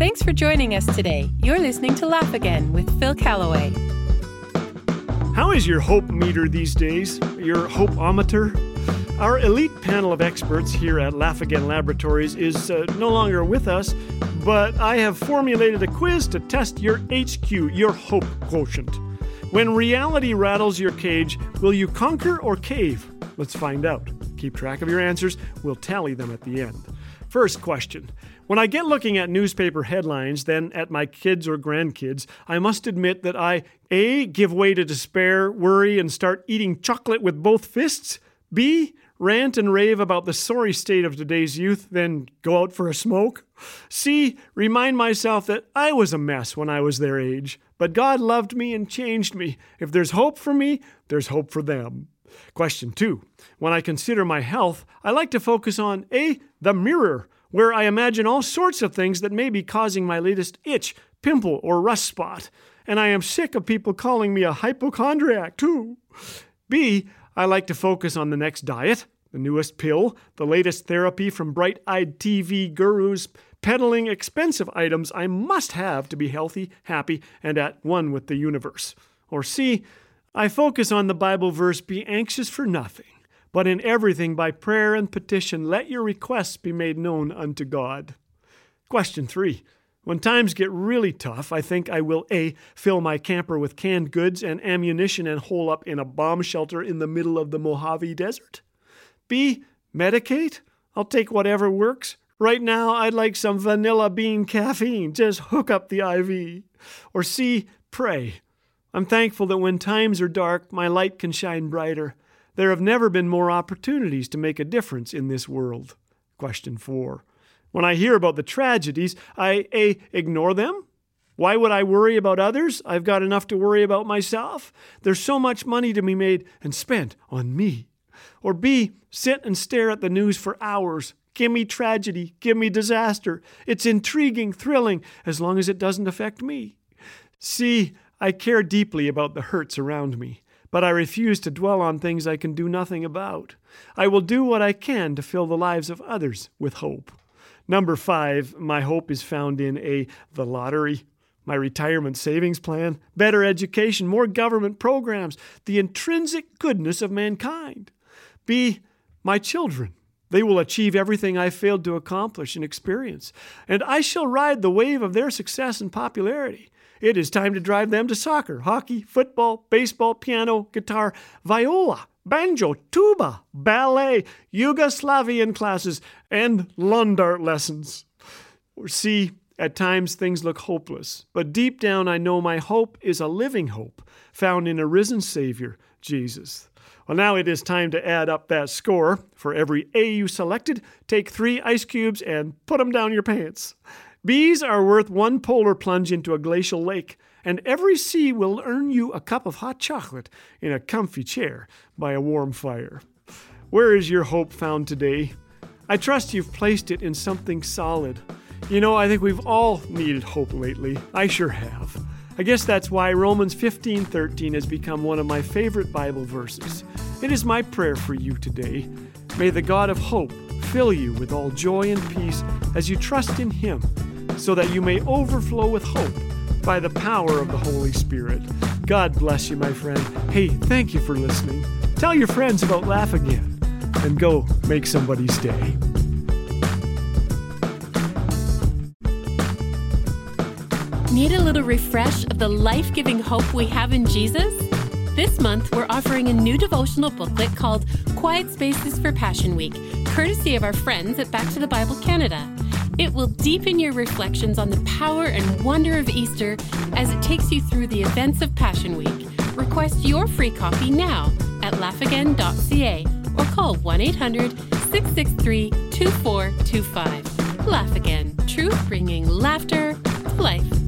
Thanks for joining us today. You're listening to Laugh Again with Phil Callaway. How is your hope meter these days? Your hopeometer? Our elite panel of experts here at Laugh Again Laboratories is uh, no longer with us, but I have formulated a quiz to test your HQ, your hope quotient. When reality rattles your cage, will you conquer or cave? Let's find out. Keep track of your answers, we'll tally them at the end. First question When I get looking at newspaper headlines, then at my kids or grandkids, I must admit that I A. give way to despair, worry, and start eating chocolate with both fists, B rant and rave about the sorry state of today's youth, then go out for a smoke? C. Remind myself that I was a mess when I was their age, but God loved me and changed me. If there's hope for me, there's hope for them. Question two. When I consider my health, I like to focus on A. The mirror, where I imagine all sorts of things that may be causing my latest itch, pimple, or rust spot. And I am sick of people calling me a hypochondriac, too. B. I like to focus on the next diet, the newest pill, the latest therapy from bright eyed TV gurus peddling expensive items I must have to be healthy, happy, and at one with the universe. Or C, I focus on the Bible verse be anxious for nothing, but in everything by prayer and petition let your requests be made known unto God. Question 3. When times get really tough, I think I will A. fill my camper with canned goods and ammunition and hole up in a bomb shelter in the middle of the Mojave Desert. B. Medicate? I'll take whatever works. Right now, I'd like some vanilla bean caffeine. Just hook up the IV. Or C. Pray. I'm thankful that when times are dark, my light can shine brighter. There have never been more opportunities to make a difference in this world. Question 4. When I hear about the tragedies, I A. ignore them. Why would I worry about others? I've got enough to worry about myself. There's so much money to be made and spent on me. Or B. Sit and stare at the news for hours. Give me tragedy. Give me disaster. It's intriguing, thrilling, as long as it doesn't affect me. C. I care deeply about the hurts around me, but I refuse to dwell on things I can do nothing about. I will do what I can to fill the lives of others with hope. Number five, my hope is found in A. The lottery, my retirement savings plan, better education, more government programs, the intrinsic goodness of mankind. B. My children. They will achieve everything I failed to accomplish and experience, and I shall ride the wave of their success and popularity. It is time to drive them to soccer, hockey, football, baseball, piano, guitar, viola, banjo, tuba, ballet, Yugoslavian classes, and Lund art lessons. Or see, at times things look hopeless, but deep down I know my hope is a living hope found in a risen Savior, Jesus. Well, now it is time to add up that score. For every A you selected, take three ice cubes and put them down your pants. B's are worth one polar plunge into a glacial lake, and every C will earn you a cup of hot chocolate in a comfy chair by a warm fire. Where is your hope found today? I trust you've placed it in something solid. You know, I think we've all needed hope lately. I sure have. I guess that's why Romans 15:13 has become one of my favorite Bible verses. It is my prayer for you today. May the God of hope fill you with all joy and peace as you trust in him, so that you may overflow with hope by the power of the Holy Spirit. God bless you, my friend. Hey, thank you for listening. Tell your friends about Laugh Again and go make somebody's day. Need a little refresh of the life giving hope we have in Jesus? This month, we're offering a new devotional booklet called Quiet Spaces for Passion Week, courtesy of our friends at Back to the Bible Canada. It will deepen your reflections on the power and wonder of Easter as it takes you through the events of Passion Week. Request your free copy now at laughagain.ca or call 1 800 663 2425. Laugh Again, truth bringing laughter to life.